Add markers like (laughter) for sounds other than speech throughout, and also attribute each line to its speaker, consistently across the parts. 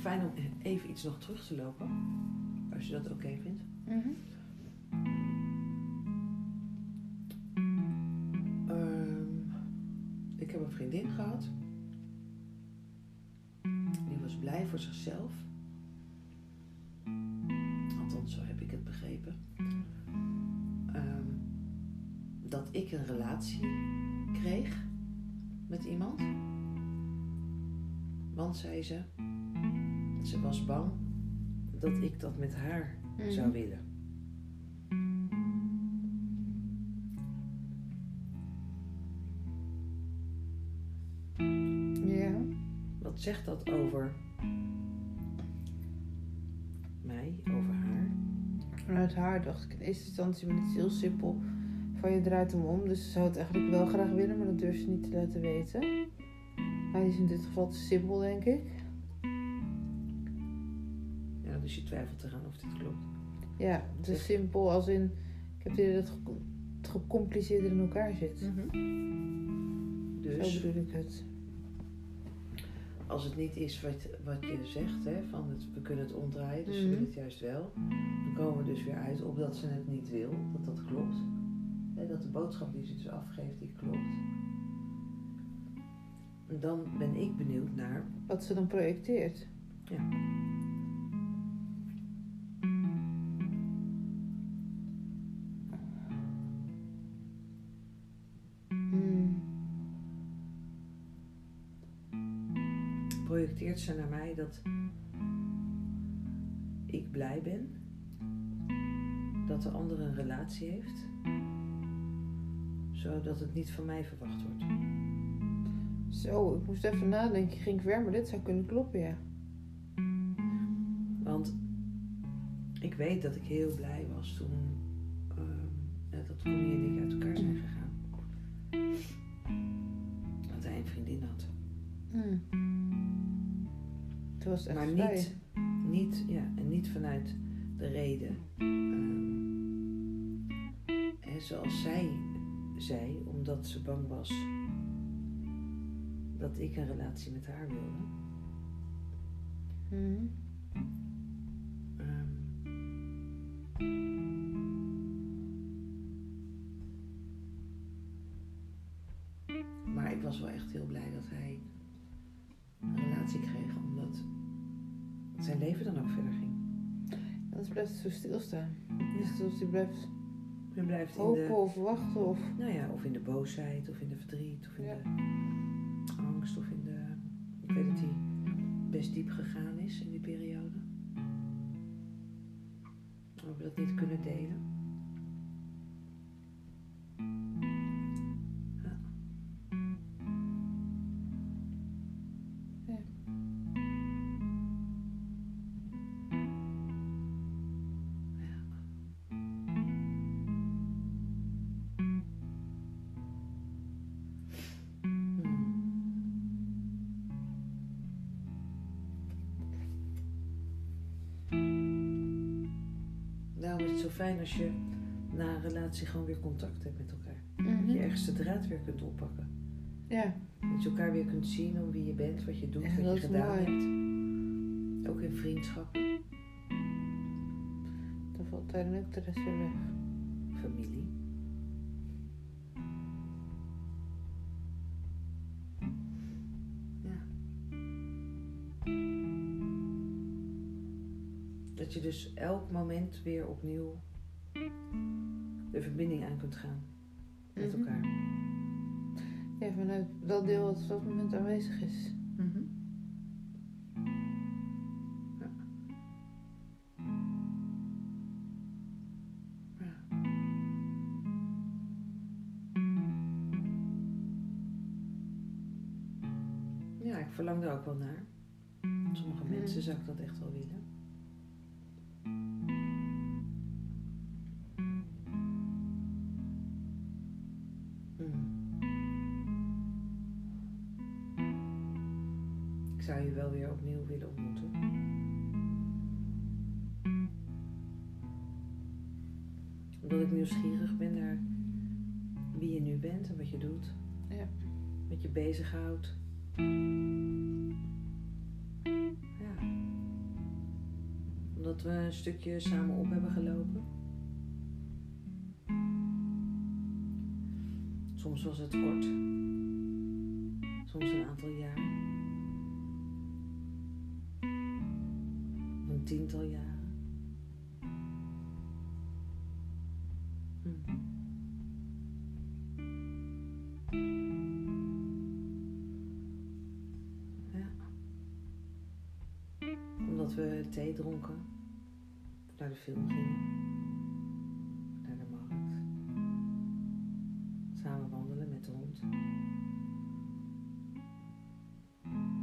Speaker 1: fijn om even iets nog terug te lopen. Als je dat oké vindt.
Speaker 2: Mhm.
Speaker 1: Ehm, ik heb een vriendin gehad. Die was blij voor zichzelf. Althans, zo heb ik het begrepen. Ehm, dat ik een relatie kreeg met iemand. Want, zei ze, ze was bang dat ik dat met haar
Speaker 2: Mhm.
Speaker 1: zou willen.
Speaker 2: Ja.
Speaker 1: Wat zegt dat over mij, over haar?
Speaker 2: Vanuit haar dacht ik in eerste instantie, maar het is heel simpel. Van je draait hem om, dus ze zou het eigenlijk wel graag willen, maar dat durft ze niet te laten weten. Hij is in dit geval te simpel, denk ik.
Speaker 1: Je twijfelt eraan of dit klopt.
Speaker 2: Ja, te simpel als in, ik heb het idee dat het ge- het gecompliceerder in elkaar zit. Zo
Speaker 1: Dus
Speaker 2: bedoel ik het.
Speaker 1: als het niet is wat, wat je zegt, hè, van het, we kunnen het omdraaien, dus ze wil het juist wel. Dan komen we dus weer uit op dat ze het niet wil, dat dat klopt. Hè, dat de boodschap die ze dus afgeeft, die klopt. En dan ben ik benieuwd naar,
Speaker 2: Wat ze dan projecteert.
Speaker 1: Ja. Projecteert ze naar mij dat ik blij ben dat de ander een relatie heeft, zodat het niet van mij verwacht wordt.
Speaker 2: Zo, ik moest even nadenken. Ging ik ver, maar dit zou kunnen kloppen, ja.
Speaker 1: Want ik weet dat ik heel blij was toen ja, dat Connie en ik uit elkaar zijn gegaan. Dat hij een vriendin had.
Speaker 2: Hmm. Het was echt
Speaker 1: maar
Speaker 2: vrij.
Speaker 1: niet, niet, ja, en niet vanuit de reden. en zoals zij zei, omdat ze bang was dat ik een relatie met haar wilde.
Speaker 2: Hmm.
Speaker 1: Ehm, maar ik was wel echt heel blij dat hij kreeg, omdat zijn leven dan ook verder ging.
Speaker 2: Anders blijft het zo stilstaan. Dus als hij blijft
Speaker 1: Je blijft in de,
Speaker 2: of wachten of...
Speaker 1: nou ja, of in de boosheid, of in de verdriet, of in
Speaker 2: Ja.
Speaker 1: de angst, of in de. Ik weet dat hij best diep gegaan is in die periode. We hebben dat niet kunnen delen. Zo fijn als je na een relatie gewoon weer contact hebt met elkaar.
Speaker 2: Mhm.
Speaker 1: Dat je ergens de draad weer kunt oppakken.
Speaker 2: Ja,
Speaker 1: Dat je elkaar weer kunt zien om wie je bent, wat je doet,
Speaker 2: Ja,
Speaker 1: wat je gedaan
Speaker 2: mooi.
Speaker 1: hebt. Ook in vriendschappen,
Speaker 2: dan valt daar ook de rest weer weg.
Speaker 1: familie. Dat je dus elk moment weer opnieuw de verbinding aan kunt gaan met
Speaker 2: Mhm.
Speaker 1: elkaar.
Speaker 2: Ja, vanuit dat deel wat op dat moment aanwezig is.
Speaker 1: Mhm. Ja. Ja. Ja, ik verlang er ook wel naar. Sommige
Speaker 2: Mhm.
Speaker 1: mensen zou ik dat echt wel willen. Hmm. Ik zou je wel weer opnieuw willen ontmoeten. Omdat ik nieuwsgierig ben naar wie je nu bent en wat je doet.
Speaker 2: Ja.
Speaker 1: Wat je bezighoudt. We een stukje samen op hebben gelopen. Soms was het kort, soms een aantal jaar, een tiental jaren. Hm. Thee dronken, naar de film gingen, naar de markt, samen wandelen met de hond,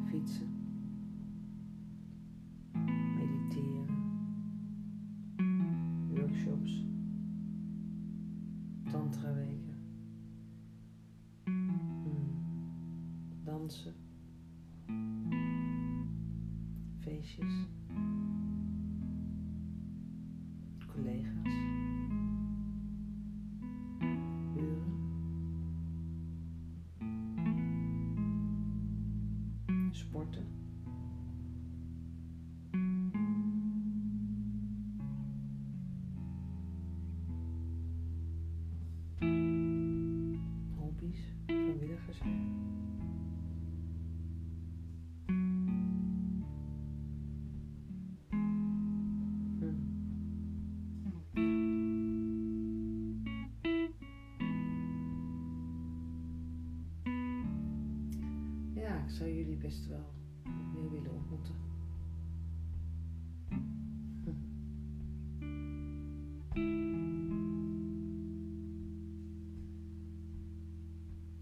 Speaker 1: fietsen, mediteren, workshops, tantraweken, hmm, dansen, feestjes, collega's, uren, sporten. Hobby's, vrijwilligers. Hm. Ja, ik zou jullie best wel opnieuw willen ontmoeten. Hm.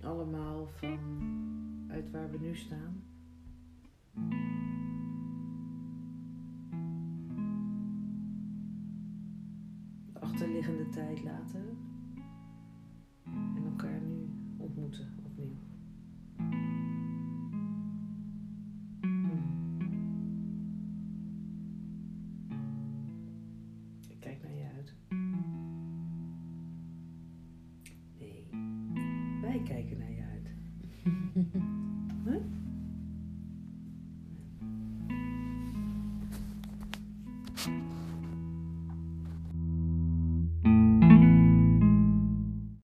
Speaker 1: Allemaal van uit waar we nu staan. kijken naar je uit. (laughs) huh?